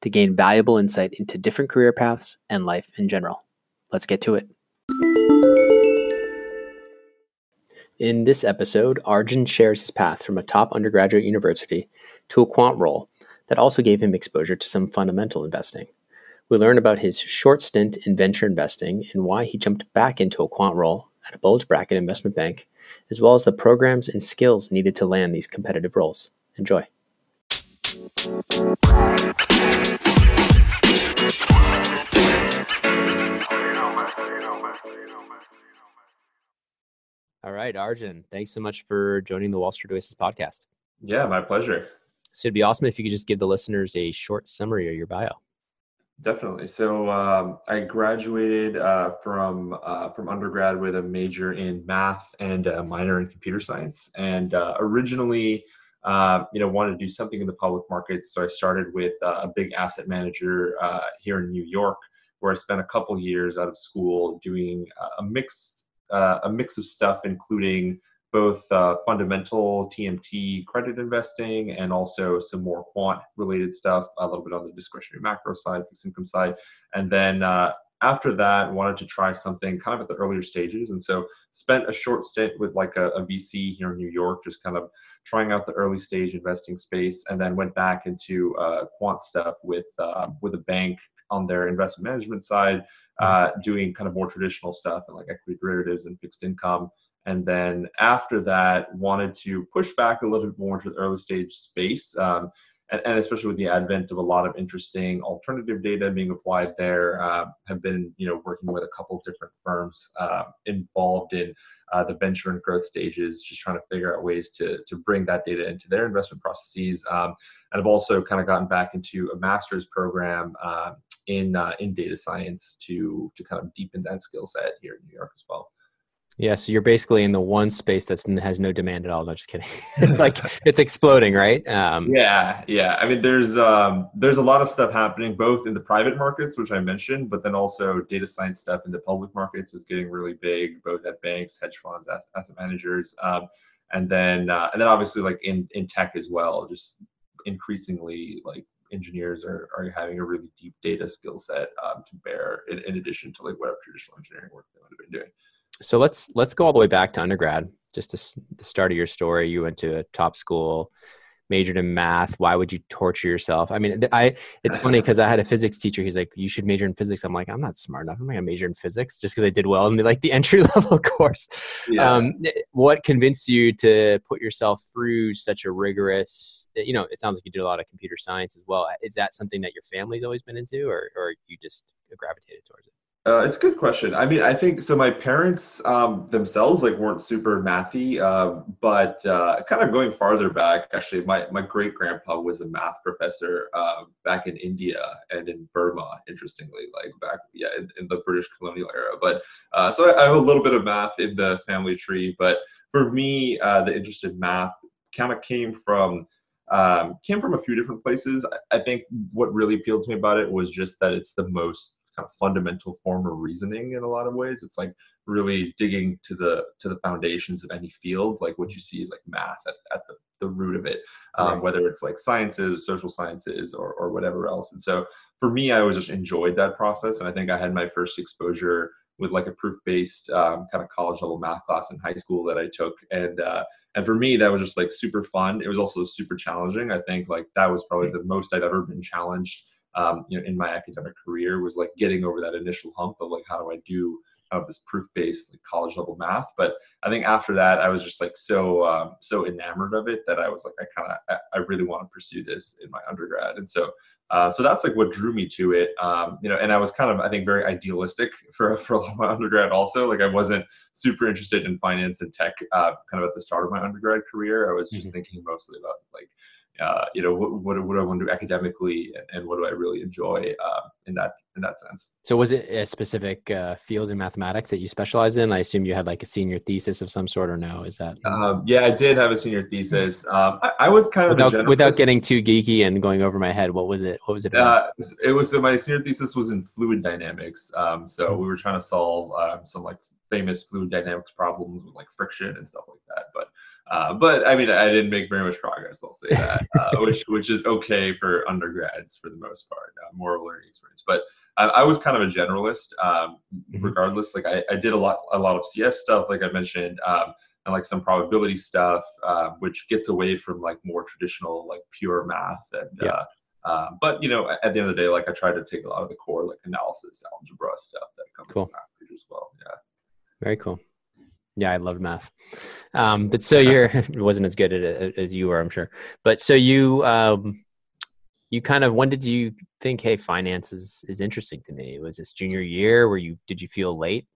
to gain valuable insight into different career paths and life in general. Let's get to it. In this episode, Arjun shares his path from a top undergraduate university to a quant role that also gave him exposure to some fundamental investing. We learn about his short stint in venture investing and why he jumped back into a quant role at a bulge bracket investment bank, as well as the programs and skills needed to land these competitive roles. Enjoy. All right, Arjun, thanks so much for joining the Wall Street Oasis podcast. Yeah, my pleasure. So it'd be awesome if you could just give the listeners a short summary of your bio. Definitely. So um, I graduated uh, from uh, from undergrad with a major in math and a minor in computer science. And uh, originally, uh, you know, wanted to do something in the public markets. So I started with uh, a big asset manager uh, here in New York, where I spent a couple years out of school doing a mixed uh, a mix of stuff, including both uh, fundamental TMT credit investing and also some more quant related stuff, a little bit on the discretionary macro side, fixed income side. And then uh, after that, wanted to try something kind of at the earlier stages. And so spent a short stint with like a, a VC here in New York, just kind of trying out the early stage investing space, and then went back into uh, quant stuff with uh, with a bank on their investment management side uh, doing kind of more traditional stuff and like equity derivatives and fixed income. And then after that, wanted to push back a little bit more into the early stage space. Um, and, and, especially with the advent of a lot of interesting alternative data being applied there, uh, have been you know working with a couple different firms uh, involved in uh, the venture and growth stages, just trying to figure out ways to to bring that data into their investment processes. Um, and I've also kind of gotten back into a master's program um, in uh, in data science to to kind of deepen that skill set here in New York as well. Yeah, so you're basically in the one space that has no demand at all. No, just kidding. it's like it's exploding, right? Um, yeah, yeah. I mean, there's um, there's a lot of stuff happening both in the private markets, which I mentioned, but then also data science stuff in the public markets is getting really big, both at banks, hedge funds, asset managers, um, and then uh, and then obviously like in in tech as well. Just increasingly like engineers are, are having a really deep data skill set um, to bear in, in, addition to like whatever traditional engineering work they would have been doing. So let's let's go all the way back to undergrad just to the start of your story. You went to a top school majored in math why would you torture yourself? I mean i it's funny because i had a physics teacher he's like you should major in physics. I'm like i'm not smart enough. I'm not gonna major in physics just because i did well in the, like the entry level course. Yeah. um, what convinced you to put yourself through such a rigorous you know it sounds like you did a lot of computer science as well. Is that something that your family's always been into or, or you just gravitated towards it uh, it's a good question. I mean, I think so. My parents um, themselves like weren't super mathy, uh, but uh, kind of going farther back, actually, my my great grandpa was a math professor uh, back in India and in Burma. Interestingly, like back yeah in, in the British colonial era. But uh, so I, I, have a little bit of math in the family tree. But for me, uh, the interest in math kind of came from. Um, came from a few different places. I think what really appealed to me about it was just that it's the most kind of fundamental form of reasoning in a lot of ways. It's like really digging to the to the foundations of any field. Like what you see is like math at, at the, the root of it, um, right. whether it's like sciences, social sciences, or or whatever else. And so for me, I always just enjoyed that process, and I think I had my first exposure with like a proof-based um, kind of college level math class in high school that I took, and uh, and for me that was just like super fun. It was also super challenging. I think like that was probably the most I've ever been challenged um, you know, in my academic career was like getting over that initial hump of like, how do I do kind of this proof-based like, college level math. But I think after that, I was just like so um, so enamored of it that I was like, I kind of I, really want to pursue this in my undergrad, and so uh, so that's like what drew me to it, um, you know. And I was kind of, I think, very idealistic for for a lot of my undergrad. Also, like I wasn't super interested in finance and tech, uh, kind of at the start of my undergrad career. I was just mm-hmm. thinking mostly about like uh, you know, what, what, what, do I want to do academically and, what do I really enjoy uh, in that in that sense. So was it a specific uh, field in mathematics that you specialize in? I assume you had like a senior thesis of some sort or no? Is that? Um, yeah, I did have a senior thesis. Um, I, I, was kind of without, without, getting too geeky and going over my head. What was it? What was it? Uh, it was so my senior thesis was in fluid dynamics. Um, so we were trying to solve um, some like famous fluid dynamics problems with like friction and stuff like that. But uh, but I mean, I didn't make very much progress. I'll say that, uh, which which is okay for undergrads for the most part, uh, moral learning experience. But I, I, was kind of a generalist, um, mm-hmm. regardless. Like I, I did a lot a lot of CS stuff, like I mentioned, um, and like some probability stuff, uh, which gets away from like more traditional like pure math and. Yeah. Uh, uh, but you know, at the end of the day, like I tried to take a lot of the core like analysis, algebra stuff that comes cool. from as well. Yeah. Very cool. Yeah, I loved math. Um, but so you're wasn't as good at it as you were, I'm sure. But so you um, you kind of when did you think, hey, finance is is interesting to me? Was this junior year? Where you did you feel late?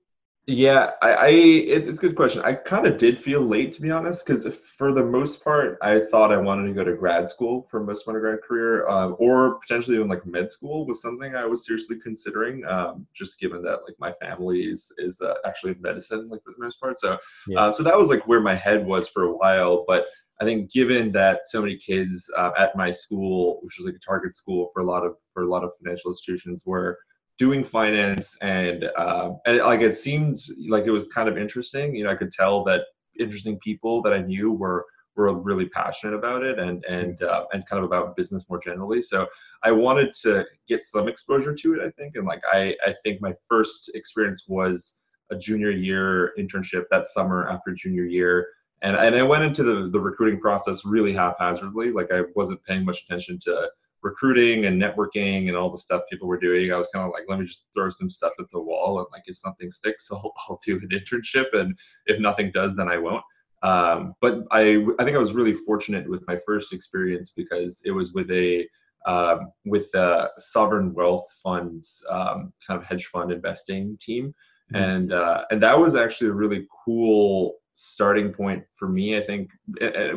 Yeah, I, I it, it's a good question. I kind of did feel late to be honest, because for the most part, I thought I wanted to go to grad school for most of my undergrad career, um, or potentially even like med school was something I was seriously considering. Um, just given that like my family is is uh, actually in medicine, like for the most part. So, yeah. um, so that was like where my head was for a while. But I think given that so many kids uh, at my school, which was like a target school for a lot of for a lot of financial institutions, were doing finance and um, and like it seemed like it was kind of interesting. You know, I could tell that interesting people that I knew were were really passionate about it and and uh, and kind of about business more generally. So I wanted to get some exposure to it. I think, and like I I think my first experience was a junior year internship that summer after junior year. And, and I went into the, the recruiting process really haphazardly. Like I wasn't paying much attention to recruiting and networking and all the stuff people were doing, I was kind of like, let me just throw some stuff at the wall and like if something sticks, I'll, I'll do an internship, and if nothing does, then I won't. Um, but I I think I was really fortunate with my first experience because it was with a um, with a sovereign wealth funds um, kind of hedge fund investing team, mm-hmm. and uh, and that was actually a really cool starting point for me. I think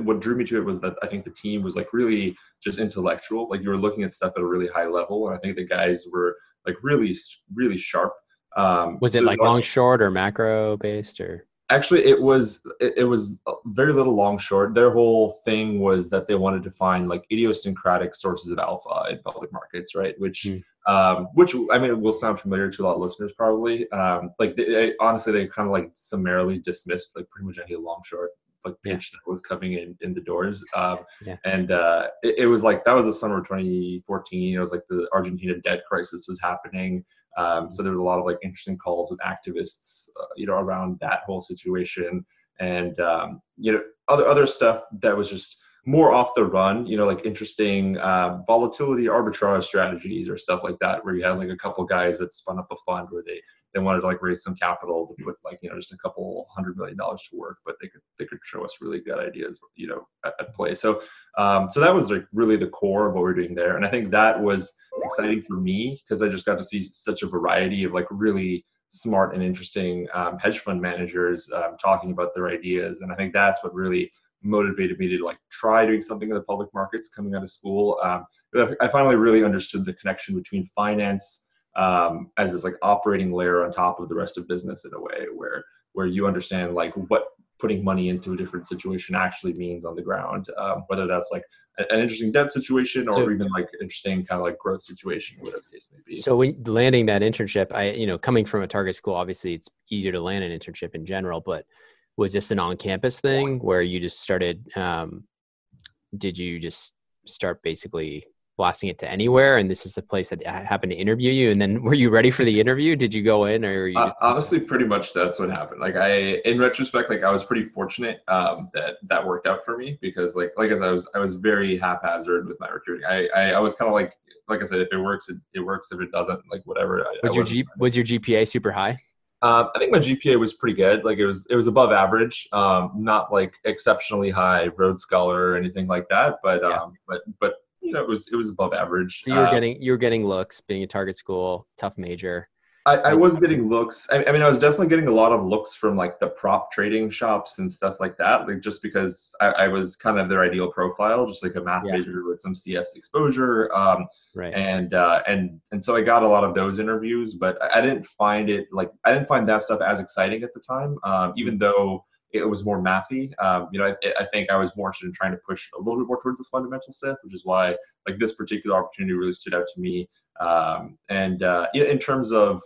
what drew me to it was that I think the team was like really just intellectual. Like you were looking at stuff at a really high level, and I think the guys were like really, really sharp. Um, was it so like long, short, or macro based, or? Actually, it was it, it, was very little long short. Their whole thing was that they wanted to find like idiosyncratic sources of alpha in public markets, right? Which mm um, which I mean will sound familiar to a lot of listeners probably. Um, like they, they, honestly, they kind of like summarily dismissed like pretty much any long short like pitch yeah. that was coming in in the doors. Um, yeah. And uh, it, it, was like that was the summer of 2014. It was like the Argentina debt crisis was happening. Um, so there was a lot of like interesting calls with activists, uh, you know, around that whole situation, and um, you know, other other stuff that was just more off the run, you know, like interesting uh, volatility arbitrage strategies or stuff like that, where you had like a couple guys that spun up a fund where they they wanted to like raise some capital to put like you know just a couple hundred million dollars to work, but they could they could show us really good ideas, you know, at, at play. So um, so that was like really the core of what we're doing there, and I think that was exciting for me because I just got to see such a variety of like really smart and interesting um, hedge fund managers um, talking about their ideas, and I think that's what really motivated me to like try doing something in the public markets coming out of school. Um, I finally really understood the connection between finance um, as this like operating layer on top of the rest of business in a way where where you understand like what putting money into a different situation actually means on the ground, um, whether that's like an interesting debt situation or so, even like interesting kind of like growth situation, whatever the case may be. So when landing that internship, I you know coming from a target school, obviously it's easier to land an internship in general, but was this an on-campus thing where you just started um, did you just start basically blasting it to anywhere and this is the place that happened to interview you? And then were you ready for the interview? Did you go in or you... uh, honestly pretty much that's what happened. Like i in retrospect like i was pretty fortunate um, that that worked out for me because like like as i was i was very haphazard with my recruiting. I i, I was kind of like like i said if it works it, it works. If it doesn't like whatever was I, your G, was your gpa super high Um, I think my GPA was pretty good. Like it was, it was above average. Um, not like exceptionally high Rhodes Scholar or anything like that, but Yeah. um, but but you know, it was it was above average. So you were Uh, getting you were getting looks being a target school, tough major. I, I was getting looks. I, I mean, I was definitely getting a lot of looks from like the prop trading shops and stuff like that. Like just because I, I was kind of their ideal profile, just like a math Yeah. major with some CS exposure. Um, Right. and uh, and and so I got a lot of those interviews, but I didn't find it like I didn't find that stuff as exciting at the time. Um, even though it was more mathy, um, you know, I, I think I was more interested in trying to push a little bit more towards the fundamental stuff, which is why like this particular opportunity really stood out to me. Um, and uh, in terms of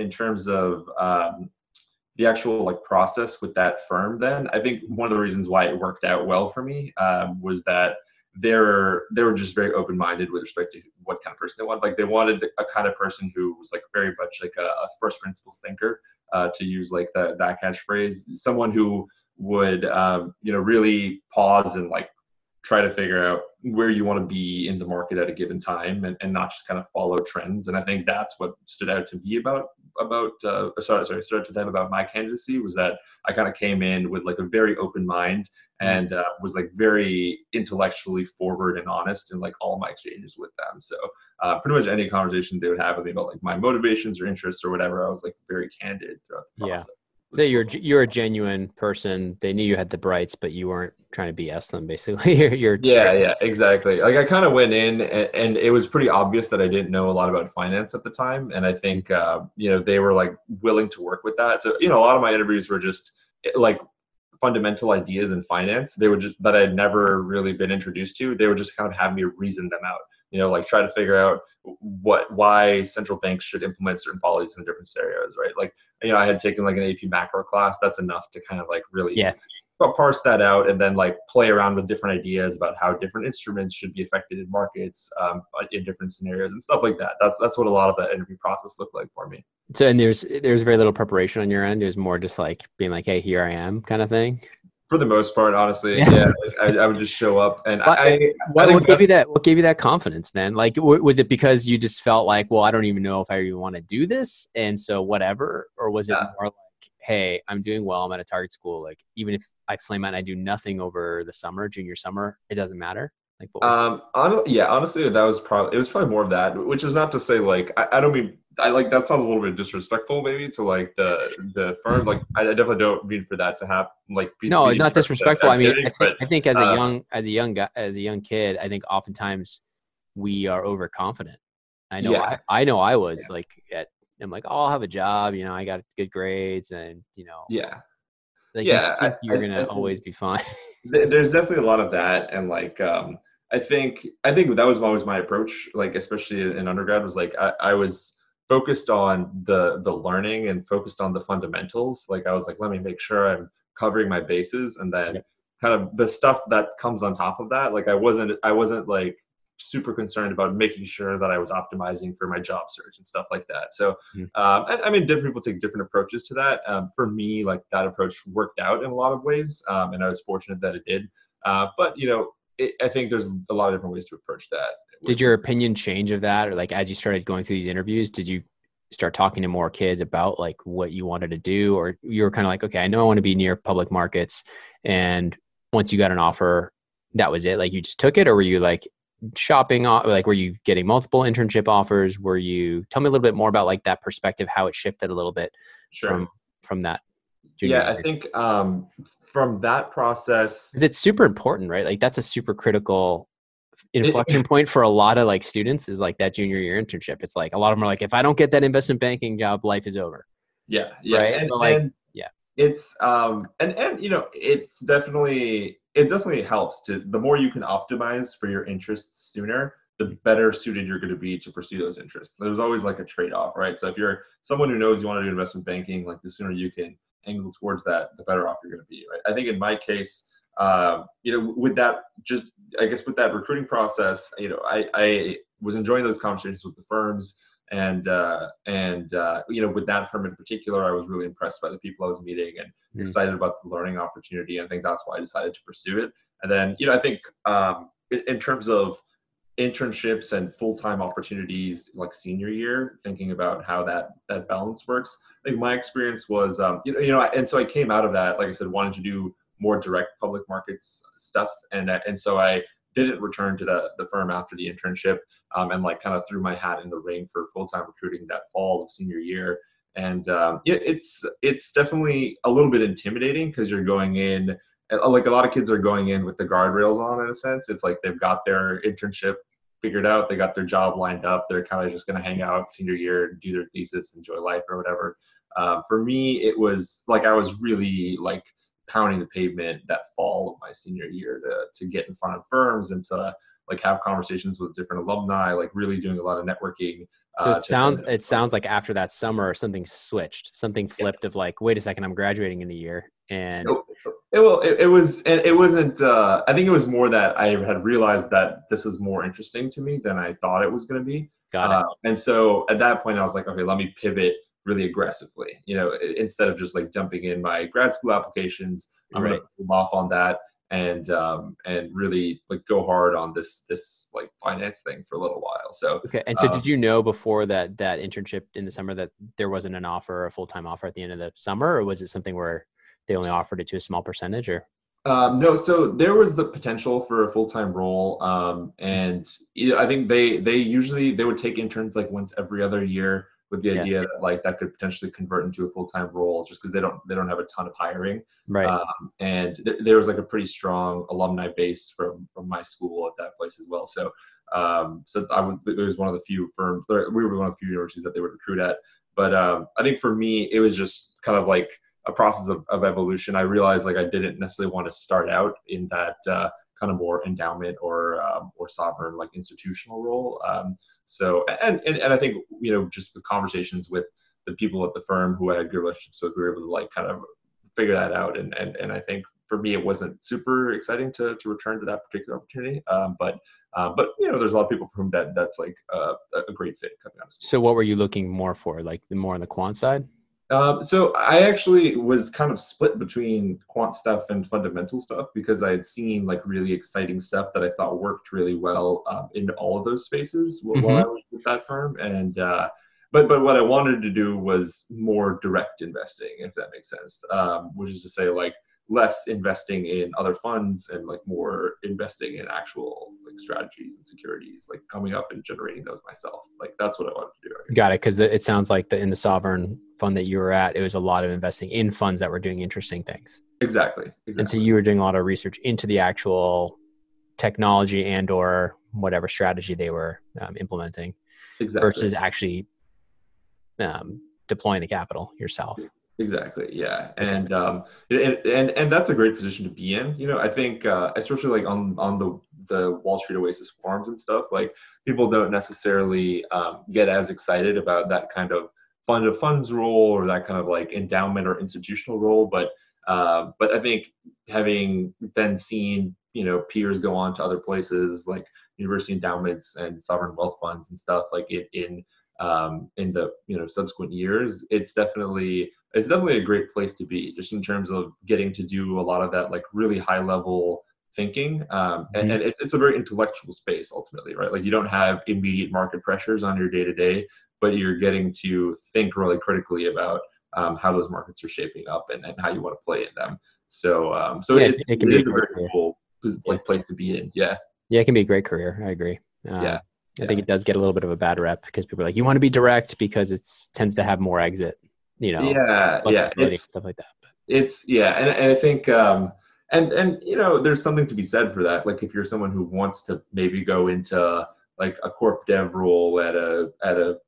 in terms of um, the actual like process with that firm, then I think one of the reasons why it worked out well for me um, was that they're they were just very open minded with respect to what kind of person they wanted. Like they wanted a kind of person who was like very much like a, a first principles thinker, uh, to use like that that catchphrase. Someone who would um, you know really pause and like try to figure out where you want to be in the market at a given time and, and not just kind of follow trends. And I think that's what stood out to me about about uh, sorry sorry out to them about my candidacy was that I kind of came in with like a very open mind and uh, was like very intellectually forward and honest in like all my exchanges with them. So uh, pretty much any conversation they would have with me about like my motivations or interests or whatever, I was like very candid throughout the process. Yeah. So you're you're a genuine person. They knew you had the brights, but you weren't trying to BS them. Basically, you're, you're Yeah, yeah, exactly. Like I kind of went in, and, and it was pretty obvious that I didn't know a lot about finance at the time, and I think uh, you know they were like willing to work with that. So you know, a lot of my interviews were just eh, like fundamental ideas in finance. They were just that I'd never really been introduced to. They would just kind of have me reason them out. You know, like try to figure out what why central banks should implement certain policies in different scenarios, right? Like you know, I had taken like an AP macro class. That's enough to kind of like really Yeah. parse that out and then like play around with different ideas about how different instruments should be affected in markets um, in different scenarios and stuff like that. That's that's what a lot of the interview process looked like for me. So and there's there's very little preparation on your end. There's more just like being like, hey, here I am, kind of thing. For the most part, honestly, Yeah. yeah, like, I, I would just show up and But- I, I What, think what gave you that? What gave you that confidence, man? Like, w- was it because you just felt like, well, I don't even know if I even want to do this, and so whatever, or was it Yeah. more like, hey, I'm doing well, I'm at a target school, like even if I flame out and I do nothing over the summer, junior summer, it doesn't matter. Like, Um, hon- yeah, honestly, that was probably it was probably more of that, which is not to say like I, I don't mean I like that sounds a little bit disrespectful maybe to like the the firm. Like I, I definitely don't mean for that to happen. Like be, no, be not the person that disrespectful. I mean, I think, but I think as a uh, young as a young guy as a young kid, I think oftentimes we are overconfident. I know Yeah. I, I know I was like at I'm like, oh, I'll have a job, you know, I got good grades and you know yeah, like you Yeah, I- think you're I- gonna I always be fine. There's definitely a lot of that and like um i think i think that was always my approach like especially in undergrad was like i, I was focused on the the learning and focused on the fundamentals like i was like let me make sure i'm covering my bases and then Yep. kind of the stuff that comes on top of that like i wasn't i wasn't like super concerned about making sure that i was optimizing for my job search and stuff like that so Mhm. um, I, I mean different people take different approaches to that um, for me like that approach worked out in a lot of ways um, and i was fortunate that it did uh, but you know, it, I think there's a lot of different ways to approach that. Did your opinion change of that, or like as you started going through these interviews, did you start talking to more kids about like what you wanted to do, or you were kind of like, okay, I know I want to be near public markets, and once you got an offer, that was it. Like you just took it, or were you like shopping? o- Like were you getting multiple internship offers? Were you? Tell me a little bit more about like that perspective, how it shifted a little bit Sure. from from that. junior yeah, I think um, from that process it's super important, right? Like that's a super critical inflection point for a lot of like students is like that junior year internship. It's like a lot of them are like, if I don't get that investment banking job, life is over. yeah, yeah, Right, and, like, and yeah. it's um, and and you know, it's definitely it definitely helps to the more you can optimize for your interests sooner. The better suited you're going to be to pursue those interests. There's always like a trade-off, right? So if you're someone who knows you want to do investment banking, like the sooner you can angle towards that, the better off you're going to be, right? I think in my case, um, you know, with that, just I guess with that recruiting process, you know, I, I was enjoying those conversations with the firms, and uh, and uh, you know, with that firm in particular, I was really impressed by the people I was meeting and Mm. excited about the learning opportunity. And I think that's why I decided to pursue it. And then, you know, I think um, in, in terms of internships and full-time opportunities like senior year thinking about how that that balance works i think my experience was um, you know you know and so i came out of that like i said wanting to do more direct public markets stuff and and so i didn't return to the, the firm after the internship um, and like kind of threw my hat in the ring for full-time recruiting that fall of senior year and um, yeah, it's it's definitely a little bit intimidating because you're going in like a lot of kids are going in with the guardrails on in a sense. It's like they've got their internship figured out, they got their job lined up, they're kind of just going to hang out senior year, do their thesis, enjoy life or whatever. Um, for me, it was like I was really like pounding the pavement that fall of my senior year to to get in front of firms and to like have conversations with different alumni, like really doing a lot of networking. So uh, it sounds it sounds like after that summer something switched, something flipped yeah. of like, wait a second, I'm graduating in a year, and it, it, well, it, it was and it wasn't. Uh, I think it was more that I had realized that this is more interesting to me than I thought it was going to be. Got it. Uh, and so at that point, I was like, okay, let me pivot really aggressively. You know, instead of just like dumping in my grad school applications, I'm right. to move off on that and um, and really like go hard on this this like finance thing for a little while. So okay. And so um, did you know before that that internship in the summer that there wasn't an offer, a full time offer at the end of the summer, or was it something where they only offered it to a small percentage, or? Um, no, so there was the potential for a full time role, um, and I think they they usually they would take interns like once every other year with the idea that like that could potentially convert into a full-time role just because they don't they don't have a ton of hiring. Right. Um, and th- there was like a pretty strong alumni base from from my school at that place as well. So um, so I would, it was one of the few firms we were one of the few universities that they would recruit at. But um, I think for me it was just kind of like a process of, of evolution. I realized like I didn't necessarily want to start out in that uh, kind of more endowment or um, or sovereign like institutional role. Um, so and, and and I think you know just with conversations with the people at the firm who I had good relationships with, we were able to like kind of figure that out. And and and I think for me it wasn't super exciting to to return to that particular opportunity, um, but. Uh, but you know, there's a lot of people for whom that that's like uh, a great fit. So, what were you looking more for? Like more on the quant side? Um, so I actually was kind of split between quant stuff and fundamental stuff because I had seen like really exciting stuff that I thought worked really well um, in all of those spaces mm-hmm. while I was with that firm. And uh, but but what I wanted to do was more direct investing, if that makes sense, um, which is to say like less investing in other funds and like more investing in actual like strategies and securities like coming up and generating those myself like that's what i wanted to do got it because it sounds like the, in the sovereign fund that you were at it was a lot of investing in funds that were doing interesting things exactly, exactly. and so you were doing a lot of research into the actual technology and or whatever strategy they were um, implementing exactly. versus actually um, deploying the capital yourself Exactly. Yeah, and um, and and and that's a great position to be in. You know, I think uh, especially like on on the the Wall Street Oasis forums and stuff, like people don't necessarily um, get as excited about that kind of fund of funds role or that kind of like endowment or institutional role. But uh, but I think having then seen you know peers go on to other places like university endowments and sovereign wealth funds and stuff like it in um, in the you know subsequent years, it's definitely it's definitely a great place to be, just in terms of getting to do a lot of that like really high level thinking, um, and, mm-hmm. and it's, it's a very intellectual space ultimately, right? Like you don't have immediate market pressures on your day to day, but you're getting to think really critically about um, how those markets are shaping up and, and how you want to play in them. So, um, so yeah, it, it, it is a very cool like place to be in. Yeah. Yeah, it can be a great career. I agree. Um, yeah. I think it does get a little bit of a bad rep because people are like, you want to be direct because it tends to have more exit, you know, yeah, yeah, stuff like that. But. It's yeah, and, and I think um, and and you know, there's something to be said for that. Like if you're someone who wants to maybe go into like a corp dev role at a at a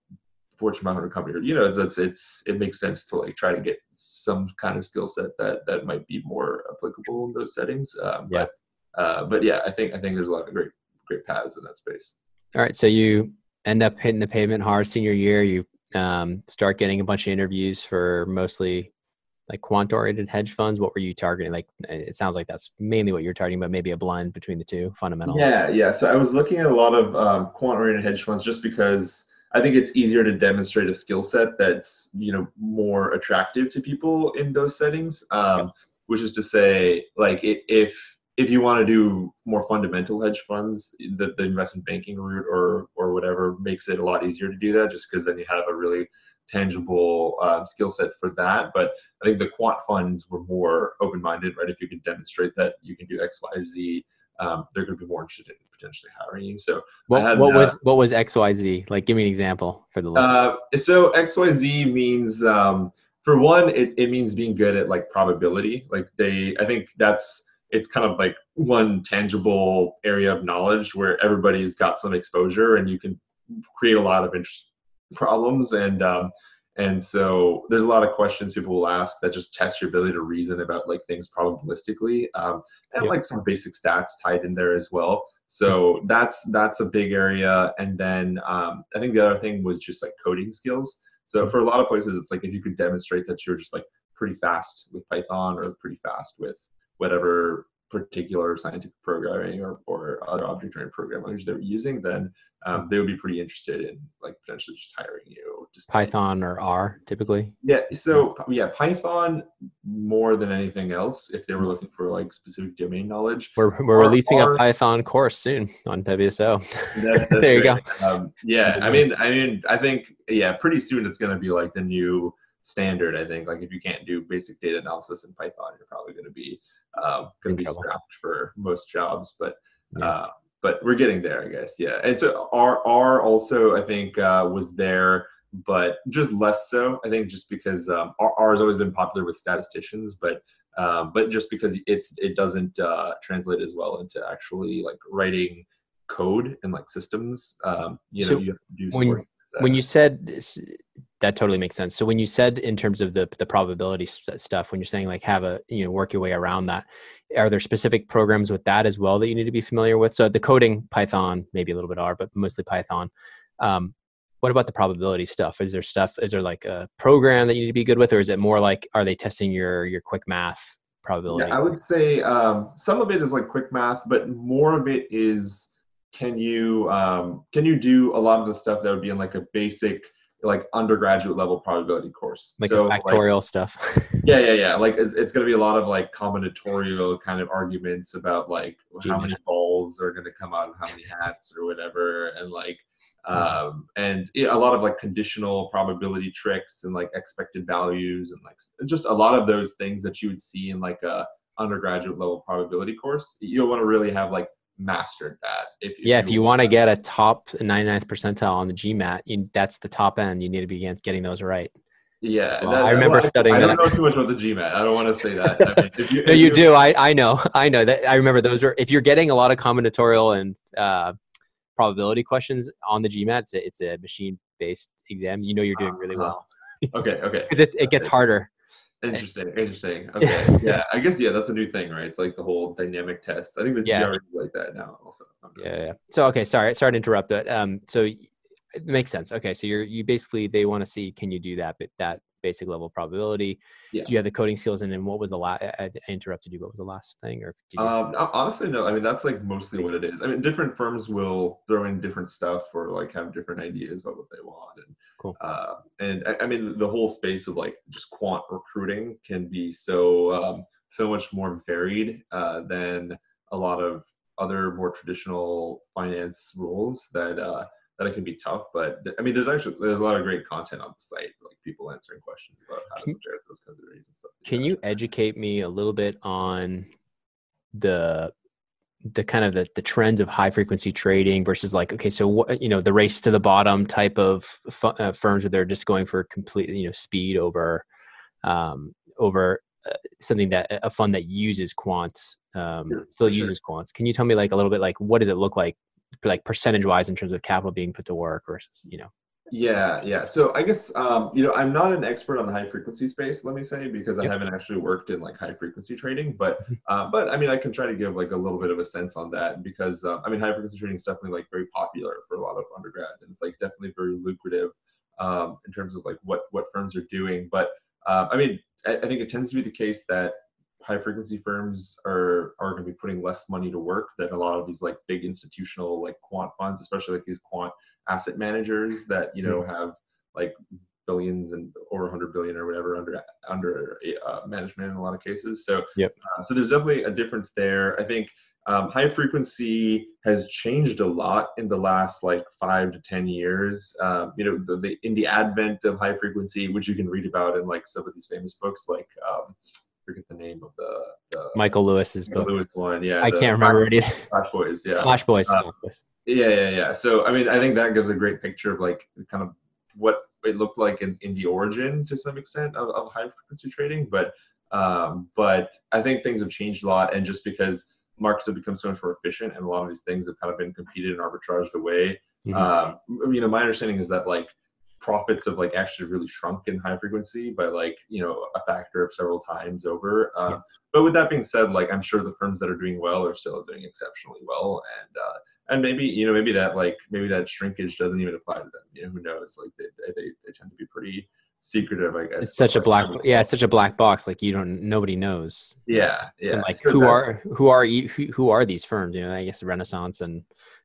Fortune 500 company, or you know, it's it's it makes sense to like try to get some kind of skill set that that might be more applicable in those settings. Um, yeah. But uh, but yeah, I think I think there's a lot of great great paths in that space. All right. So you end up hitting the pavement hard senior year. You um, start getting a bunch of interviews for mostly like quant oriented hedge funds. What were you targeting? Like, it sounds like that's mainly what you're targeting, but maybe a blend between the two fundamental. Yeah. Yeah. So I was looking at a lot of um, quant oriented hedge funds just because I think it's easier to demonstrate a skill set that's, you know, more attractive to people in those settings. Um, which is to say, like, if if you want to do more fundamental hedge funds, the, the investment banking route or or whatever makes it a lot easier to do that, just because then you have a really tangible uh, skill set for that. But I think the quant funds were more open-minded, right? If you can demonstrate that you can do X, Y, Z, um, they're going to be more interested in potentially hiring you. So what, had, what was uh, what was X, Y, Z? Like, give me an example for the listener. Uh, so X, Y, Z means um, for one, it, it means being good at like probability. Like they, I think that's it's kind of like one tangible area of knowledge where everybody's got some exposure and you can create a lot of interest problems and um, and so there's a lot of questions people will ask that just test your ability to reason about like things probabilistically. Um, and like some basic stats tied in there as well. So that's that's a big area. And then um, i think the other thing was just like coding skills. So for a lot of places it's like if you could demonstrate that you're just like pretty fast with python or pretty fast with whatever particular scientific programming or, or other object oriented programming language they're using, then um, they would be pretty interested in like potentially just hiring you. Just Python or R typically. Yeah. So yeah, Python more than anything else. If they were looking for like specific domain knowledge, we're we're R, releasing R, a Python course soon on WSO. That, there great. you go. Um, yeah. I mean, I mean, I think yeah, pretty soon it's going to be like the new standard. I think like if you can't do basic data analysis in Python, you're probably going to be uh, going to be scrapped for most jobs. But yeah. uh, but we're getting there, I guess. Yeah. And so R R also I think uh, was there, but just less so. I think just because um, R, R has always been popular with statisticians, but um, but just because it's it doesn't uh, translate as well into actually like writing code and like systems. Um, you know, so you do when, when you said that totally makes sense. So when you said in terms of the the probability st- stuff, when you're saying like have a you know work your way around that, are there specific programs with that as well that you need to be familiar with? So the coding Python, maybe a little bit R, but mostly Python. Um, what about the probability stuff? Is there stuff? Is there like a program that you need to be good with, or is it more like are they testing your your quick math probability? Yeah, I would say um, some of it is like quick math, but more of it is can you um, can you do a lot of the stuff that would be in like a basic like undergraduate level probability course. Like so, factorial like, stuff. yeah, yeah, yeah. Like it's, it's going to be a lot of like combinatorial kind of arguments about like how many balls are going to come out of how many hats or whatever, and like um and a lot of like conditional probability tricks and like expected values and like just a lot of those things that you would see in like a undergraduate level probability course you'll want to really have like mastered that. If, if yeah, if you want to get a top 99th percentile on the GMAT, you, that's the top end. You need to be getting those right. Yeah, well, that, I remember I, studying. I don't that. know too much about the GMAT. I don't want to say that. I mean, you, no, you, you do. I, I know. I know that. I remember those are. If you're getting a lot of combinatorial and uh, probability questions on the GMAT, it's a, it's a machine-based exam. You know you're doing really uh-huh. well. okay. Okay. Because it gets harder. Interesting. Interesting. Okay. yeah. I guess yeah, that's a new thing, right? Like the whole dynamic test. I think the yeah. GRE is like that now also. Yeah, yeah. So okay, sorry, sorry to interrupt that. Um, so it makes sense. Okay, so you're you basically they want to see can you do that, but that basic level probability. Yeah. Do you have the coding skills? And then what was the last? I, interrupted you. What was the last thing? Or um, honestly, no. I mean, that's like mostly what it is. I mean, different firms will throw in different stuff or like have different ideas about what they want. And cool. Uh, and I, I, mean, the whole space of like just quant recruiting can be so um, so much more varied uh, than a lot of other more traditional finance roles that uh, that it can be tough. But I mean, there's actually there's a lot of great content on the site, like people answering questions about how to prepare those kinds of reads and stuff. Can you educate me a little bit on the the kind of the, the trends of high frequency trading versus like okay so what you know the race to the bottom type of fu- uh, firms where they're just going for complete you know speed over um, over uh, something that a fund that uses quants um, sure, still uses sure. quants can you tell me like a little bit like what does it look like like percentage wise in terms of capital being put to work versus you know yeah yeah so i guess um, you know i'm not an expert on the high frequency space let me say because i yep. haven't actually worked in like high frequency trading but mm-hmm. uh, but i mean i can try to give like a little bit of a sense on that because uh, i mean high frequency trading is definitely like very popular for a lot of undergrads and it's like definitely very lucrative um, in terms of like what what firms are doing but uh, i mean I, I think it tends to be the case that high frequency firms are are going to be putting less money to work than a lot of these like big institutional like quant funds especially like these quant asset managers that you know mm-hmm. have like billions and over 100 billion or whatever under under uh, management in a lot of cases. So yep. Uh, so there's definitely a difference there. I think um, high frequency has changed a lot in the last like five to ten years. Um, you know, the, the, in the advent of high frequency, which you can read about in like some of these famous books, like um, forget the name of the, the Michael Lewis's book. Lewis one, yeah. I can't remember it either. Flash Boys, yeah. Flash Boys. Uh, yeah, yeah, yeah. So I mean, I think that gives a great picture of like kind of what it looked like in, in the origin to some extent of, of high frequency trading, but um, but I think things have changed a lot, and just because markets have become so much more efficient and a lot of these things have kind of been competed and arbitraged away. Mm-hmm. Um, you know, my understanding is that like profits have like actually really shrunk in high frequency by like you know a factor of several times over. Uh, yeah. But with that being said, like I'm sure the firms that are doing well are still doing exceptionally well, and uh, and maybe you know maybe that like maybe that shrinkage doesn't even apply to them. You know, who knows? Like they they, they tend to be pretty secretive, I guess. It's such a black, yeah, it's such a black box. Like you don't, nobody knows. Yeah, yeah. And like who are who are who, who are these firms? You know, I guess Renaissance and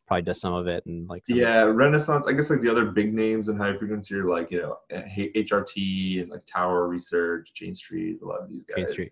probably does some of it and like yeah, Renaissance. I guess like the other big names in high frequency are like you know HRT and like Tower Research, Jane Street, a lot of these guys. And,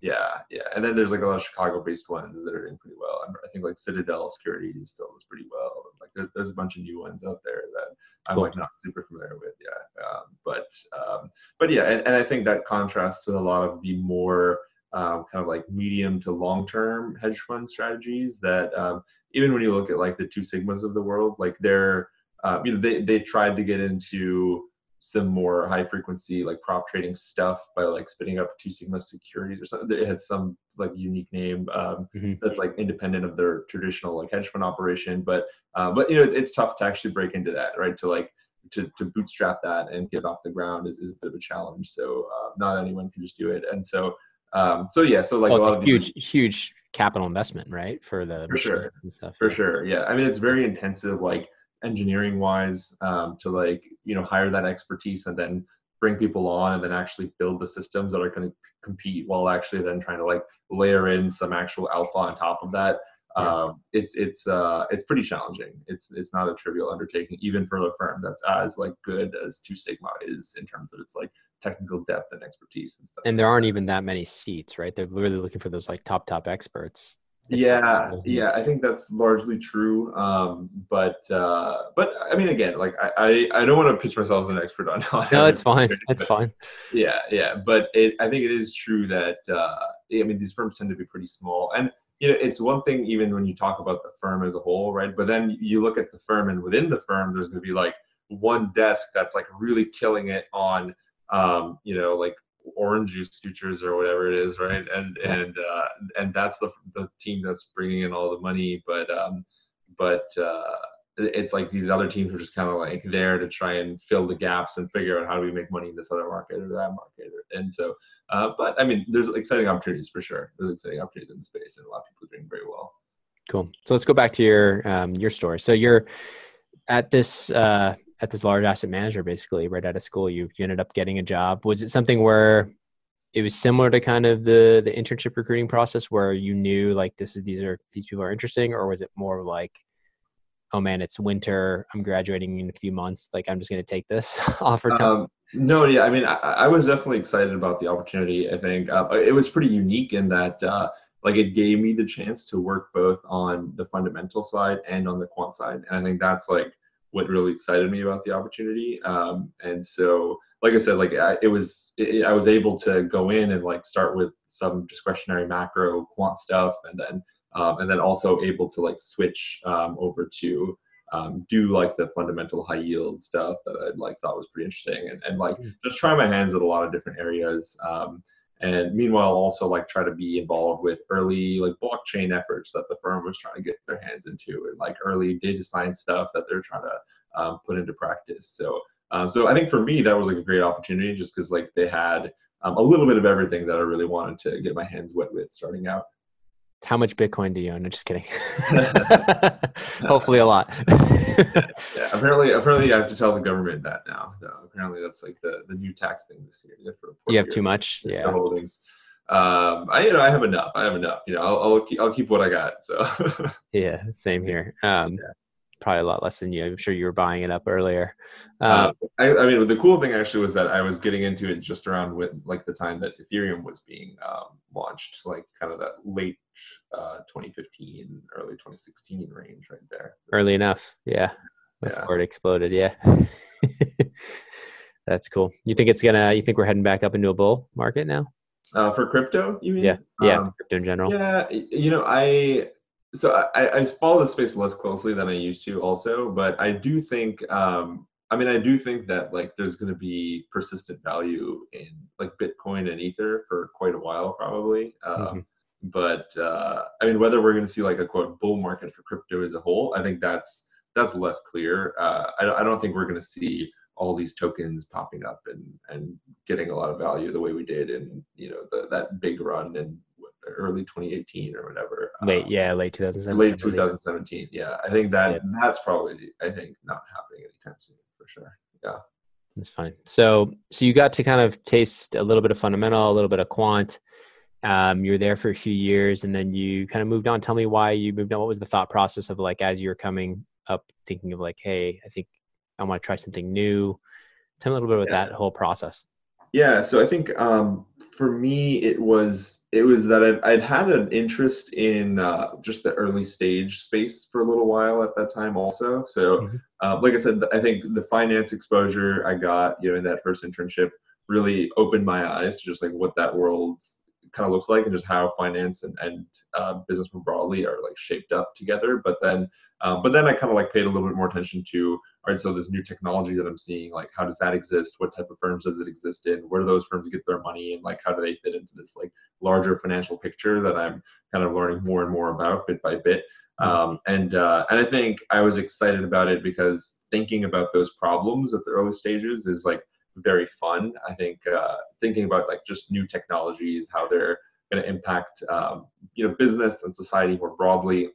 yeah, yeah, and then there's like a lot of Chicago-based ones that are doing pretty well. I think like Citadel Securities still does pretty well. Like there's there's a bunch of new ones out there that I'm cool. like not super familiar with. Yeah, um, but um, but yeah, and, and I think that contrasts with a lot of the more um, kind of like medium to long-term hedge fund strategies that um, even when you look at like the two sigmas of the world, like they're uh, you know they they tried to get into some more high frequency like prop trading stuff by like spinning up two sigma securities or something. It had some like unique name um, mm-hmm. that's like independent of their traditional like hedge fund operation. But uh, but you know it's, it's tough to actually break into that right? To like to, to bootstrap that and get off the ground is, is a bit of a challenge. So uh, not anyone can just do it. And so um, so yeah so like a lot of huge these, huge capital investment right for the for sure and stuff for yeah. sure yeah i mean it's very intensive like engineering wise um, to like you know hire that expertise and then bring people on and then actually build the systems that are going to compete while actually then trying to like layer in some actual alpha on top of that yeah. um, it's it's uh, it's pretty challenging it's it's not a trivial undertaking even for a firm that's as like good as two sigma is in terms of its like technical depth and expertise and stuff and there aren't even that many seats right? They're really looking for those like top top experts. Yeah yeah i think that's largely true um but uh but i mean again like i i, I don't want to pitch myself as an expert on it. no it's fine it's fine. Yeah yeah but it i think it is true that uh i mean these firms tend to be pretty small and you know it's one thing even when you talk about the firm as a whole right? But then you look at the firm and within the firm there's going to be like one desk that's like really killing it on um you know like orange juice futures or whatever it is, right? And and uh, and that's the the team that's bringing in all the money, but um, but uh, it's like these other teams are just kind of like there to try and fill the gaps and figure out how do we make money in this other market or that market, and so. Uh, but I mean, there's exciting opportunities for sure. There's exciting opportunities in the space, and a lot of people are doing very well. Cool. So let's go back to your um, your story. So you're at this uh, at this large asset manager basically right out of school you, you ended up getting a job. Was it something where it was similar to kind of the the internship recruiting process where you knew like this is these are these people are interesting? Or was it more like oh man it's winter i'm graduating in a few months like i'm just going to take this offer um, no yeah i mean I, I, was definitely excited about the opportunity i think. Uh, it was pretty unique in that uh, like it gave me the chance to work both on the fundamental side and on the quant side. And i think that's like what really excited me about the opportunity. Um, and so, like I said, like I, it was, it, I was able to go in and like start with some discretionary macro quant stuff, and then um, and then also able to like switch um, over to um, do like the fundamental high yield stuff that I like thought was pretty interesting, and and like mm. just try my hands at a lot of different areas. And meanwhile also like try to be involved with early like blockchain efforts that the firm was trying to get their hands into and like early data science stuff that they're trying to um, put into practice so um, so i think for me that was like a great opportunity just because like they had um, a little bit of everything that i really wanted to get my hands wet with starting out how much Bitcoin do you own? No, just kidding. Hopefully a lot. yeah, apparently, apparently, I have to tell the government that now. Apparently, that's like the, the new tax thing this year. You have, you have too much. Yeah. Holdings. Um, I you know I have enough. I have enough. You know, I'll I'll keep, I'll keep what I got. So. yeah, same here. Um, yeah. Probably a lot less than you. I'm sure you were buying it up earlier. Uh, um, I, I, mean, the cool thing actually was that I was getting into it just around with like the time that Ethereum was being um, launched, like kind of that late uh, 2015, early 2016 range, right there. Early enough, yeah. Before yeah. it exploded, yeah. That's cool. You think it's gonna? You think we're heading back up into a bull market now? Uh, for crypto, you mean? Yeah, yeah, um, crypto in general. Yeah, you know, I so I, I follow the space less closely than I used to, also, but I do think, um, I mean, I do think that like there's going to be persistent value in like Bitcoin and Ether for quite a while, probably. Um, mm-hmm. But uh, I mean, whether we're going to see like a quote bull market for crypto as a whole, I think that's that's less clear. Uh, I, I don't think we're going to see all these tokens popping up and and getting a lot of value the way we did in you know the, that big run in early 2018 or whatever. Late, um, yeah, late 2017. Late 2017, yeah. I think that yeah. that's probably I think not happening anytime soon for sure. Yeah, that's fine. So so you got to kind of taste a little bit of fundamental, a little bit of quant. Um, you were there for a few years, and then you kind of moved on. Tell me why you moved on. What was the thought process of like as you're coming up, thinking of like, hey, I think I want to try something new. Tell me a little bit about yeah. that whole process. Yeah, so I think um, for me it was it was that I'd, I'd had an interest in uh, just the early stage space for a little while at that time also. So, mm-hmm. uh, like I said, I think the finance exposure I got, you know, in that first internship really opened my eyes to just like what that world kind of looks like and just how finance and, and uh, business more broadly are like shaped up together. But then, um, but then I kind of like paid a little bit more attention to all right, so this new technology that I'm seeing, like how does that exist? What type of firms does it exist in? Where do those firms get their money, and like how do they fit into this like larger financial picture that I'm kind of learning more and more about bit by bit. Um, and uh, and I think I was excited about it because thinking about those problems at the early stages is like very fun. I think uh, thinking about like just new technologies, how they're going to impact um, you know business and society more broadly,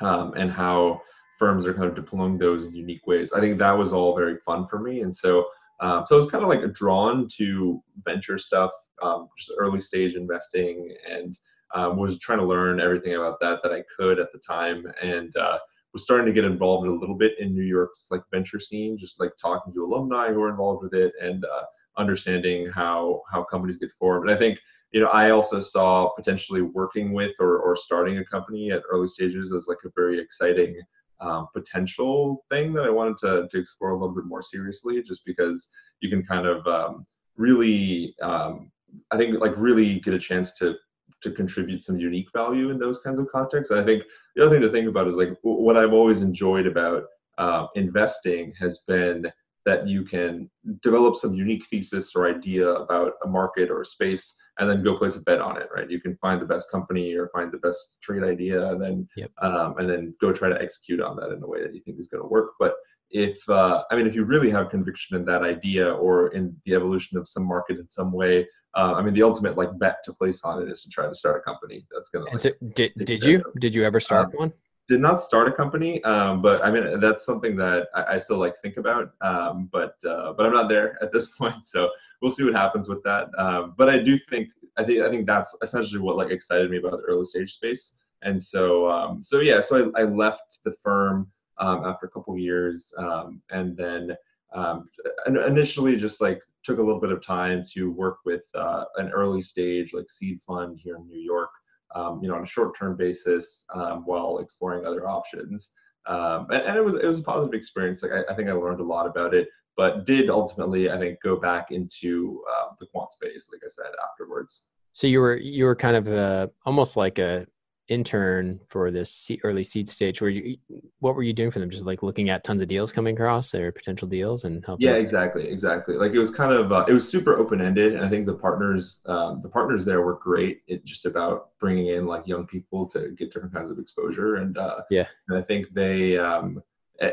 um, and how firms are kind of deploying those in unique ways. I think that was all very fun for me, and so um, so I was kind of like drawn to venture stuff, um, just early stage investing, and um, was trying to learn everything about that that I could at the time, and uh, was starting to get involved a little bit in New York's like venture scene, just like talking to alumni who are involved with it, and uh, understanding how how companies get formed. And I think you know I also saw potentially working with or or starting a company at early stages as like a very exciting um, potential thing that I wanted to, to explore a little bit more seriously, just because you can kind of um, really, um, I think, like really get a chance to to contribute some unique value in those kinds of contexts. And I think the other thing to think about is like what I've always enjoyed about uh, investing has been that you can develop some unique thesis or idea about a market or a space and then go place a bet on it right? You can find the best company or find the best trade idea and then yep. um, and then go try to execute on that in a way that you think is going to work. But if uh, i mean if you really have conviction in that idea or in the evolution of some market in some way uh, i mean the ultimate like bet to place on it is to try to start a company that's going to like, so did, did you did you ever start um, one did not start a company, um, but I mean that's something that I, I still like think about. Um, but uh, but I'm not there at this point, so we'll see what happens with that. Um, but I do think I think I think that's essentially what like excited me about the early stage space. And so um, so yeah, so I, I left the firm um, after a couple years, um, and then initially just like took a little bit of time to work with uh, an early stage like seed fund here in New York um, you know, on a short-term basis um, while exploring other options. Um, and, and, it was it was a positive experience. Like I, I, think I learned a lot about it, but did ultimately I think go back into uh, the quant space, like I said afterwards. So you were you were kind of a, almost like a intern for this early seed stage where you what were you doing for them? Just like looking at tons of deals coming across or potential deals and helping yeah exactly exactly. Like it was kind of uh, it was super open-ended and i think the partners um, the partners there were great. It just about bringing in like young people to get different kinds of exposure and uh, yeah. and i think they um,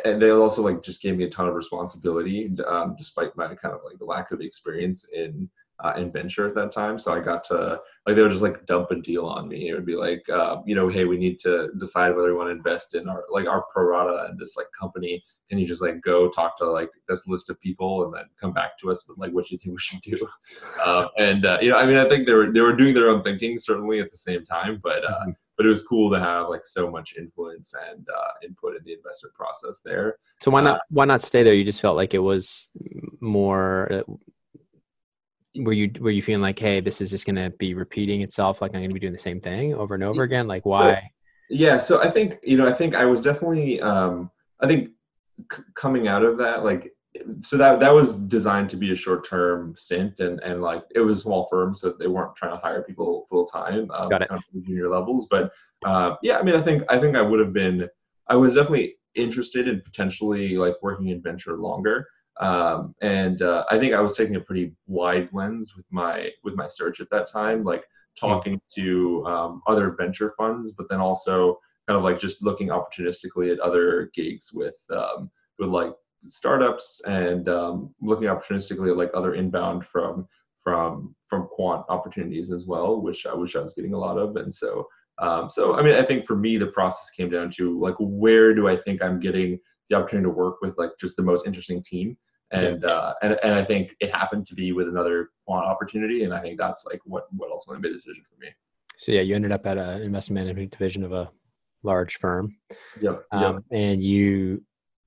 and they also like just gave me a ton of responsibility um, despite my kind of like the lack of experience in uh, in venture at that time. So I got to like they would just like dump a deal on me. It would be like, uh, you know, hey, we need to decide whether we want to invest in our like our pro rata and this like company. Can you just like go talk to like this list of people and then come back to us with like what you think we should do? Uh, and uh, you know, I mean, I think they were they were doing their own thinking certainly at the same time, but uh, mm-hmm. but it was cool to have like so much influence and uh, input in the investment process there. So why not uh, why not stay there? You just felt like it was more. Were you were you feeling like, hey, this is just going to be repeating itself? Like I'm going to be doing the same thing over and over again? Like why? Yeah, so I think you know, I think I was definitely, um, I think c- coming out of that, like so that that was designed to be a short term stint and and like it was a small firm so they weren't trying to hire people full time um, Got it. kind of junior levels but uh, yeah i mean i think i think i would have been i was definitely interested in potentially like working in venture longer um, and uh, i think i was taking a pretty wide lens with my with my search at that time like talking to um, other venture funds but then also kind of like just looking opportunistically at other gigs with um, with like startups and um, looking opportunistically at like other inbound from from from quant opportunities as well, which I wish I was getting a lot of. And so um, so I mean I think for me the process came down to like where do I think I'm getting the opportunity to work with like just the most interesting team. And yeah. uh, and and I think it happened to be with another quant opportunity, and I think that's like what what ultimately made the decision for me. So yeah, you ended up at an investment management division of a large firm. Yep. Um, yep. And you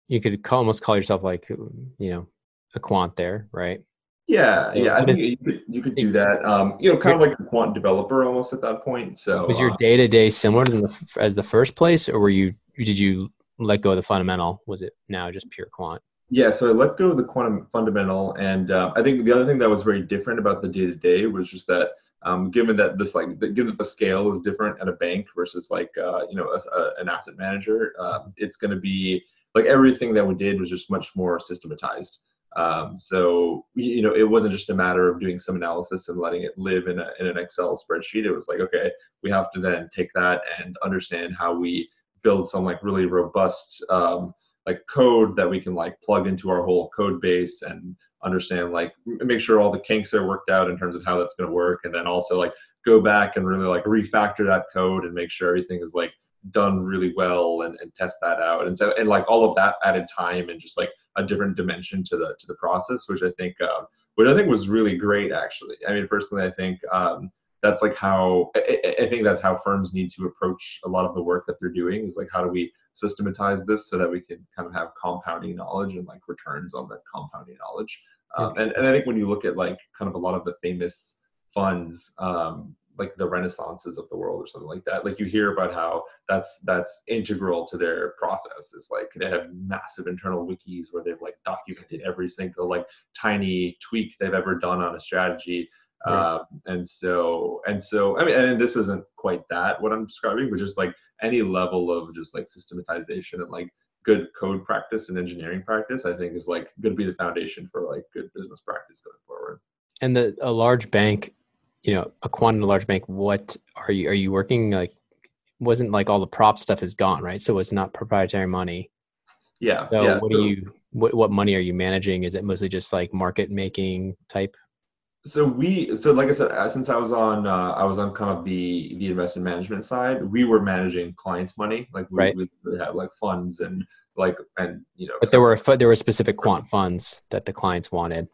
you could call, almost call yourself like you know a quant there, right? Yeah, yeah, I think you could, you could do that. Um, you know, kind of like a quant developer almost at that point. So was your day to day similar to the, as the first place, or were you did you let go of the fundamental? Was it now just pure quant? Yeah, so I let go of the quantum fundamental, and uh, I think the other thing that was very different about the day to day was just that um, given that this like given that the scale is different at a bank versus like uh, you know a, a, an asset manager, uh, it's going to be like everything that we did was just much more systematized. Um, so you know, it wasn't just a matter of doing some analysis and letting it live in, a, in an Excel spreadsheet. It was like, okay, we have to then take that and understand how we build some like really robust um, like code that we can like plug into our whole code base and understand like make sure all the kinks are worked out in terms of how that's going to work, and then also like go back and really like refactor that code and make sure everything is like done really well and, and test that out. And so and like all of that added time and just like a different dimension to the to the process which i think uh, which i think was really great actually. I mean personally i think um, that's like how I, I, think that's how firms need to approach a lot of the work that they're doing is like how do we systematize this so that we can kind of have compounding knowledge and like returns on that compounding knowledge. Um, and, and i think when you look at like kind of a lot of the famous funds um, like the renaissances of the world or something like that like you hear about how that's that's integral to their process. It's like they have massive internal wikis where they've like documented every single like tiny tweak they've ever done on a strategy right. uh, and so and so i mean and this isn't quite that what i'm describing but just like any level of just like systematization and like good code practice and engineering practice i think is like going to be the foundation for like good business practice going forward and the a large bank you know a quantum large bank what are you are you working like wasn't like all the prop stuff is gone right so it's not proprietary money yeah so yeah. what do you what, what money are you managing is it mostly just like market making type so we so like i said uh, since i was on uh, i was on kind of the the investment management side we were managing clients money like we, right. we had like funds and like and you know but there were there were specific quant funds that the clients wanted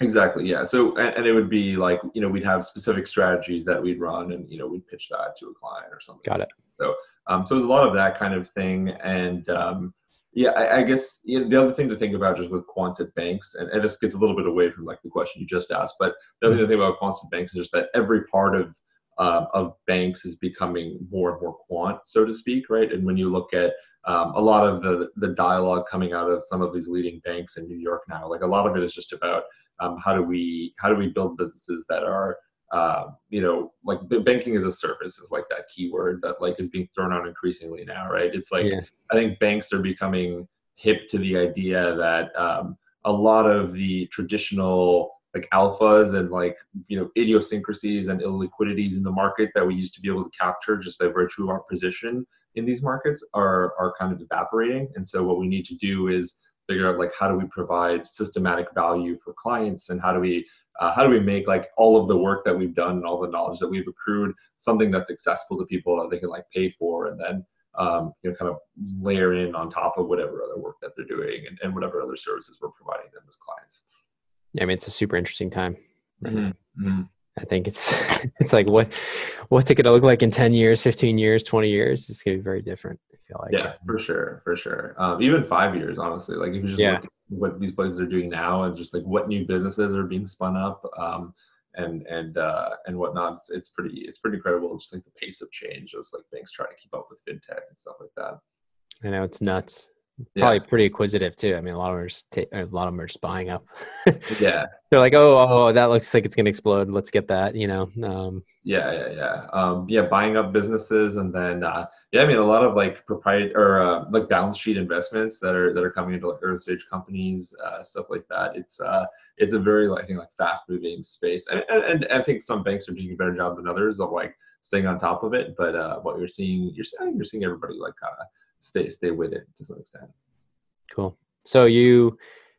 Exactly. Yeah. So, and, and, it would be like, you know, we'd have specific strategies that we'd run and, you know, we'd pitch that to a client or something. Got it. So, um, so there's a lot of that kind of thing. And, um, yeah, I, I guess you know, the other thing to think about just with quants banks, and, and this gets a little bit away from like the question you just asked, but the other thing to think about quants banks is just that every part of uh, of banks is becoming more and more quant, so to speak, right? And when you look at um, a lot of the the dialogue coming out of some of these leading banks in New York now, like a lot of it is just about um, how do we how do we build businesses that are uh, you know like banking as a service is like that keyword that like is being thrown out increasingly now right it's like yeah. i think banks are becoming hip to the idea that um, a lot of the traditional like alphas and like you know idiosyncrasies and illiquidities in the market that we used to be able to capture just by virtue of our position in these markets are are kind of evaporating and so what we need to do is figure out like how do we provide systematic value for clients and how do we uh, how do we make like all of the work that we've done and all the knowledge that we've accrued something that's accessible to people that they can like pay for and then um, you know kind of layer in on top of whatever other work that they're doing and, and whatever other services we're providing them as clients yeah i mean it's a super interesting time mm-hmm. Mm-hmm. I think it's it's like what what's it going to look like in 10 years, 15 years, 20 years? It's going to be very different. I feel like. Yeah, for sure, for sure. Um, even five years, honestly. Like if you just yeah. look at what these places are doing now and just like what new businesses are being spun up um, and and uh, and whatnot, it's, it's pretty it's pretty incredible. Just like the pace of change as like banks try to keep up with fintech and stuff like that. I know it's nuts probably yeah. pretty acquisitive too. I mean, a lot of them are just ta- a lot of them are just buying up. yeah, they're like, oh, oh, that looks like it's gonna explode. Let's get that. You know. Um, yeah, yeah, yeah. Um, yeah, buying up businesses, and then uh, yeah, I mean, a lot of like proprietary or uh, like balance sheet investments that are that are coming into like early stage companies, uh, stuff like that. It's uh, it's a very I think like fast moving space, and, and, and I think some banks are doing a better job than others of like staying on top of it. But uh, what you're seeing, you're seeing, you're seeing everybody like kind of stay stay with it to some extent. Cool. So you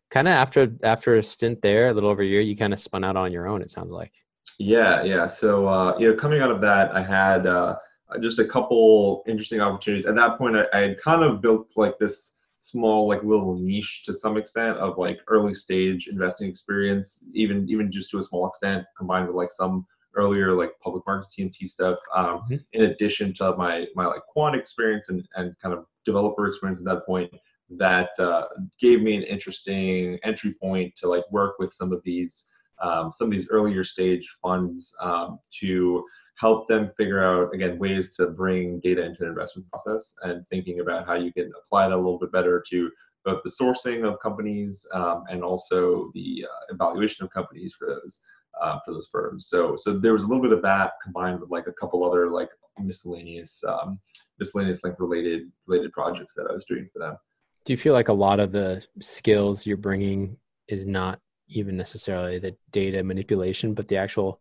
kind of after after a stint there, a little over a year, you kind of spun out on your own. It sounds like. Yeah, yeah. So uh, you know, coming out of that, I had uh, just a couple interesting opportunities. At that point, I, I had kind of built like this small like little niche to some extent of like early stage investing experience even even just to a small extent combined with like some earlier like public markets TMT stuff um, mm-hmm. in addition to my my like quant experience and, and kind of developer experience at that point that uh, gave me an interesting entry point to like work with some of these um, some of these earlier stage funds um, to help them figure out again ways to bring data into an investment process and thinking about how you can apply that a little bit better to both the sourcing of companies um, and also the uh, evaluation of companies for those uh, for those firms. So so there was a little bit of that combined with like a couple other like miscellaneous um, miscellaneous like related related projects that I was doing for them. Do you feel like a lot of the skills you're bringing is not even necessarily the data manipulation, but the actual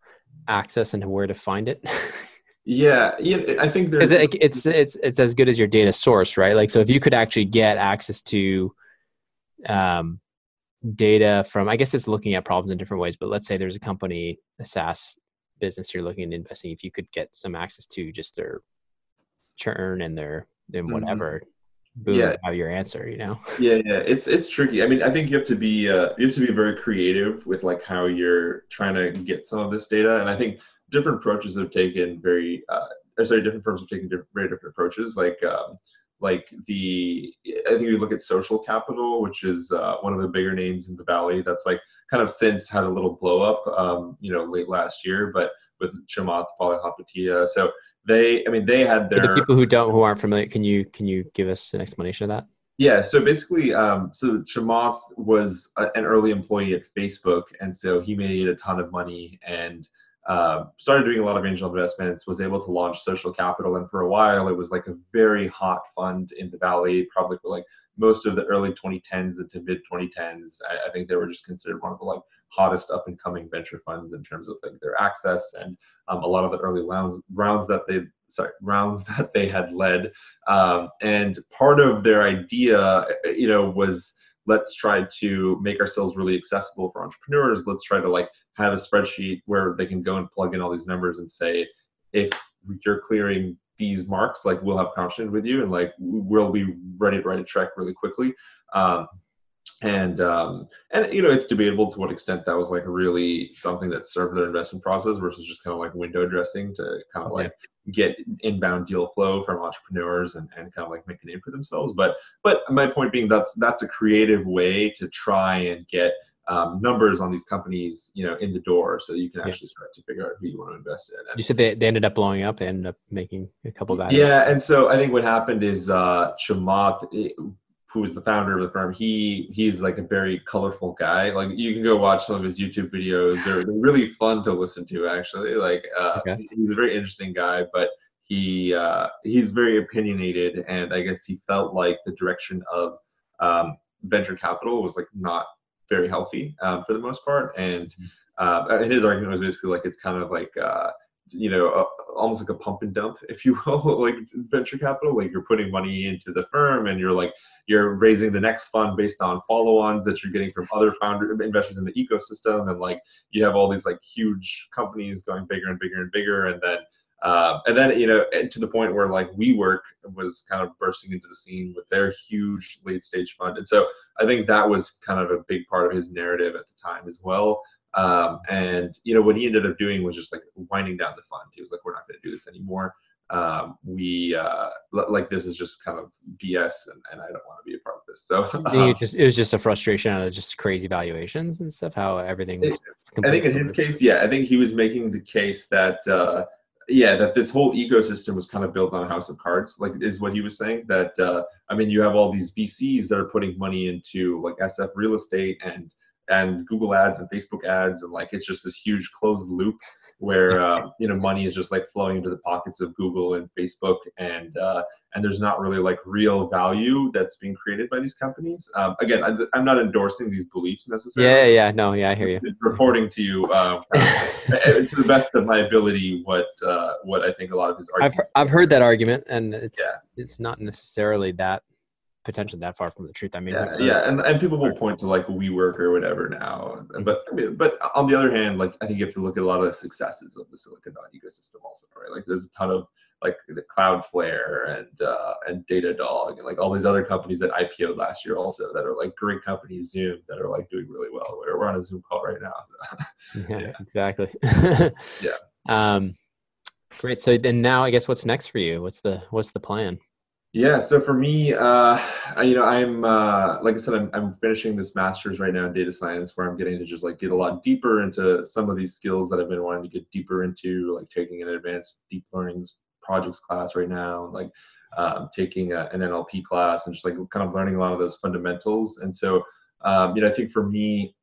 access and where to find it? yeah, yeah, I think there's it, it's it's it's as good as your data source, right? Like, so if you could actually get access to um, data from, I guess it's looking at problems in different ways. But let's say there's a company, a SaaS business you're looking at investing. If you could get some access to just their churn and their then mm-hmm. whatever. Mm-hmm boom yeah. have your answer you know yeah yeah it's it's tricky i mean i think you have to be uh, you have to be very creative with like how you're trying to get some of this data and i think different approaches have taken very uh sorry different firms have taken different, very different approaches like um like the i think you look at social capital which is uh, one of the bigger names in the valley that's like kind of since had a little blow up um you know late last year but with chamath palihapitiya. So they i mean they had their For the people who don't who aren't familiar can you can you give us an explanation of that? Yeah so basically um, so chamath was a, an early employee at facebook and so he made a ton of money and uh, started doing a lot of angel investments was able to launch social capital and for a while it was like a very hot fund in the valley probably for like most of the early 2010s into mid 2010s I, I think they were just considered one of the like hottest up and coming venture funds in terms of like their access and um, a lot of the early rounds rounds that they sorry rounds that they had led. Um, and part of their idea you know was let's try to make ourselves really accessible for entrepreneurs. Let's try to like have a spreadsheet where they can go and plug in all these numbers and say if you're clearing these marks like we'll have conversation with you and like we'll be ready to write a check really quickly. Um, and um, and you know it's debatable to what extent that was like really something that served their investment process versus just kind of like window dressing to kind of like get inbound deal flow from entrepreneurs and, and kind of like make a name for themselves but but my point being that's that's a creative way to try and get um, numbers on these companies, you know, in the door, so you can actually start to figure out who you want to invest in. And you said they, they ended up blowing up. They ended up making a couple of Yeah, and so I think what happened is uh, Chamath, who's the founder of the firm, he he's like a very colorful guy. Like you can go watch some of his YouTube videos. They're, they're really fun to listen to actually. Like uh, okay. he's a very interesting guy, but he uh, he's very opinionated, and I guess he felt like the direction of um, venture capital was like not very healthy um, for the most part, and. Mm-hmm. Uh, his argument was basically like it's kind of like uh, you know, almost like a pump and dump, if you will, like venture capital. Like you're putting money into the firm, and you're like you're raising the next fund based on follow-ons that you're getting from other founder investors in the ecosystem, and like you have all these like huge companies going bigger and bigger and bigger, and then uh, and then you know to the point where like WeWork was kind of bursting into the scene with their huge late stage fund, and so I think that was kind of a big part of his narrative at the time as well. Um, and you know what he ended up doing was just like winding down the fund. He was like, "We're not going to do this anymore. Um, we uh, like this is just kind of BS, and, and I don't want to be a part of this." So um, it, just, it was just a frustration out of just crazy valuations and stuff. How everything was. I think in his case, yeah, I think he was making the case that. Uh, yeah, that this whole ecosystem was kind of built on a house of cards, like is what he was saying. That uh, I mean, you have all these VCs that are putting money into like SF real estate and and Google ads and Facebook ads, and like it's just this huge closed loop where uh, you know money is just like flowing into the pockets of Google and Facebook, and uh, and there's not really like real value that's being created by these companies. Um, again, I, am not endorsing these beliefs necessarily. Yeah, yeah, no, yeah, I hear you. Reporting to you uh, to the best of my ability what uh, what I think a lot of his arguments. I've I've heard that argument, and it's yeah. it's not necessarily that potentially that far from the truth. I mean, yeah, yeah, and, and people will point to like WeWork or whatever now, but I mean, but on the other hand, like I think you have to look at a lot of the successes of the Silicon Valley ecosystem also, right? Like there's a ton of like the Cloudflare and uh, and Datadog and like all these other companies that IPO'd last year also that are like great companies, Zoom that are like doing really well. We're, we're on a Zoom call right now. So. yeah, yeah, exactly. yeah. Um, great. So then now, I guess what's next for you? What's the what's the plan? Yeah, so for me, uh, you know, I'm uh, like I said, I'm, I'm finishing this master's right now in data science, where I'm getting to just like get a lot deeper into some of these skills that I've been wanting to get deeper into, like taking an advanced deep learning projects class right now, like um, taking a, an NLP class, and just like kind of learning a lot of those fundamentals. And so, um, you know, I think for me,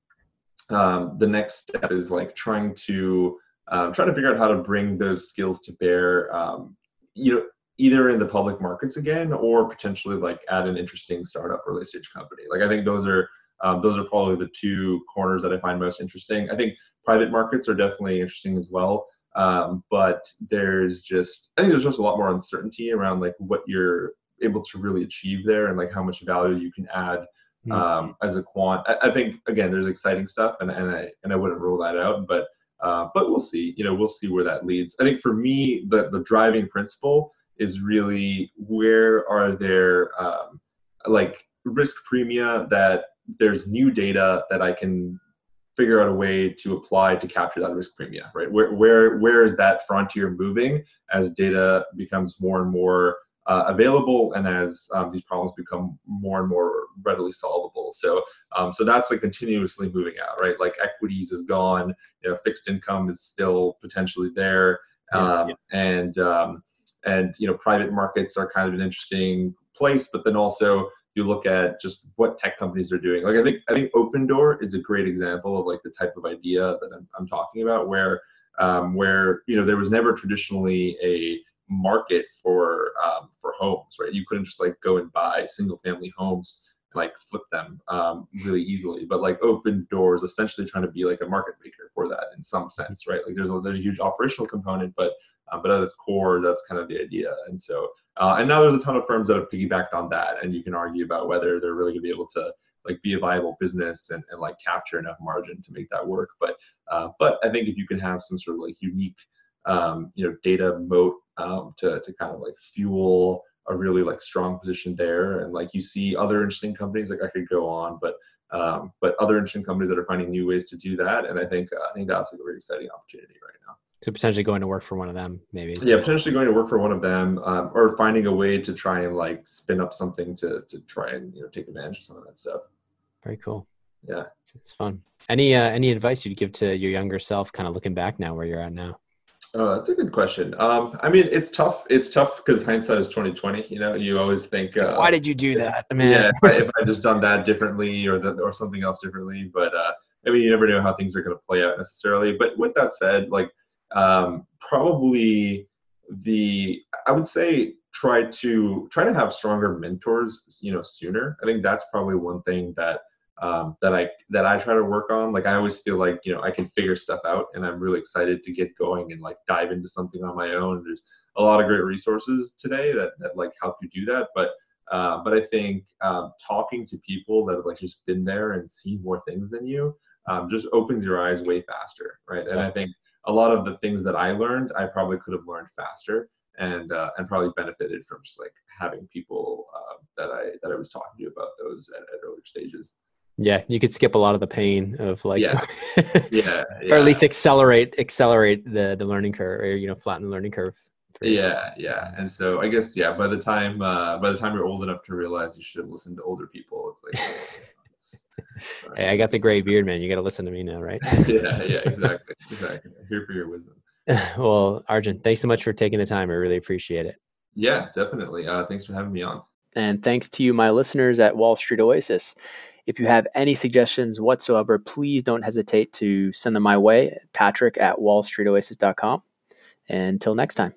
um, the next step is like trying to um, trying to figure out how to bring those skills to bear. Um, you know either in the public markets again or potentially like at an interesting startup early stage company. Like I think those are um, those are probably the two corners that I find most interesting. I think private markets are definitely interesting as well. Um, but there's just I think there's just a lot more uncertainty around like what you're able to really achieve there and like how much value you can add hmm. um, as a quant. I, I, think again there's exciting stuff and, and I and I wouldn't rule that out, but uh, but we'll see. You know, we'll see where that leads. I think for me, the the driving principle is really where are there um, like risk premia that there's new data that I can figure out a way to apply to capture that risk premia, right? Where where where is that frontier moving as data becomes more and more uh, available and as um, these problems become more and more readily solvable. So um, so that's like continuously moving out, right? Like equities is gone, you know, fixed income is still potentially there, um, yeah, yeah. and um, and you know private markets are kind of an interesting place but then also you look at just what tech companies are doing. Like i think i think Opendoor is a great example of like the type of idea that i'm, I'm talking about where um, where you know there was never traditionally a market for um, for homes right? You couldn't just like go and buy single family homes and like flip them um, really easily. But like Opendoor is essentially trying to be like a market maker for that in some sense right? Like there's a, there's a huge operational component but uh, but at its core, that's kind of the idea. And so, uh, and now there's a ton of firms that have piggybacked on that, and you can argue about whether they're really going to be able to like be a viable business and, and like capture enough margin to make that work. But uh, but I think if you can have some sort of like unique, um, you know, data moat um, to to kind of like fuel a really like strong position there, and like you see other interesting companies, like I could go on, but um, but other interesting companies that are finding new ways to do that, and I think uh, I think that's like a very exciting opportunity right now. So potentially going to work for one of them, maybe. Yeah, potentially going to work for one of them, um, or finding a way to try and like spin up something to to try and you know take advantage of some of that stuff. Very cool. Yeah, it's fun. Any uh, any advice you'd give to your younger self, kind of looking back now where you're at now? Oh, that's a good question. Um, I mean, it's tough. It's tough because hindsight is twenty twenty. You know, you always think, uh, why did you do that? I mean, yeah, if I, if I just done that differently or that or something else differently. But uh, I mean, you never know how things are going to play out necessarily. But with that said, like um, probably the I would say try to try to have stronger mentors you know sooner. I think that's probably one thing that um, that i that i try to work on. Like i always feel like you know i can figure stuff out and i'm really excited to get going and like dive into something on my own. There's a lot of great resources today that, that like help you do that. But uh, but i think um, talking to people that have like just been there and seen more things than you um, just opens your eyes way faster right? And i think a lot of the things that I learned, I probably could have learned faster and uh, and probably benefited from just like having people uh, that I that I was talking to about those at, at earlier stages. Yeah, you could skip a lot of the pain of like, yeah, yeah, yeah. or at least accelerate accelerate the the learning curve, or you know, flatten the learning curve. Yeah, yeah, and so I guess yeah. By the time uh, by the time you're old enough to realize you should listen to older people, it's like. Hey, I got the gray beard, man. You got to listen to me now, right? yeah, yeah, exactly, exactly. here for your wisdom. well, Arjun, thanks so much for taking the time. I really appreciate it. Yeah, definitely. Uh, thanks for having me on. And thanks to you, my listeners at Wall Street Oasis. If you have any suggestions whatsoever, please don't hesitate to send them my way, patrick at wallstreetoasis.com. Until next time.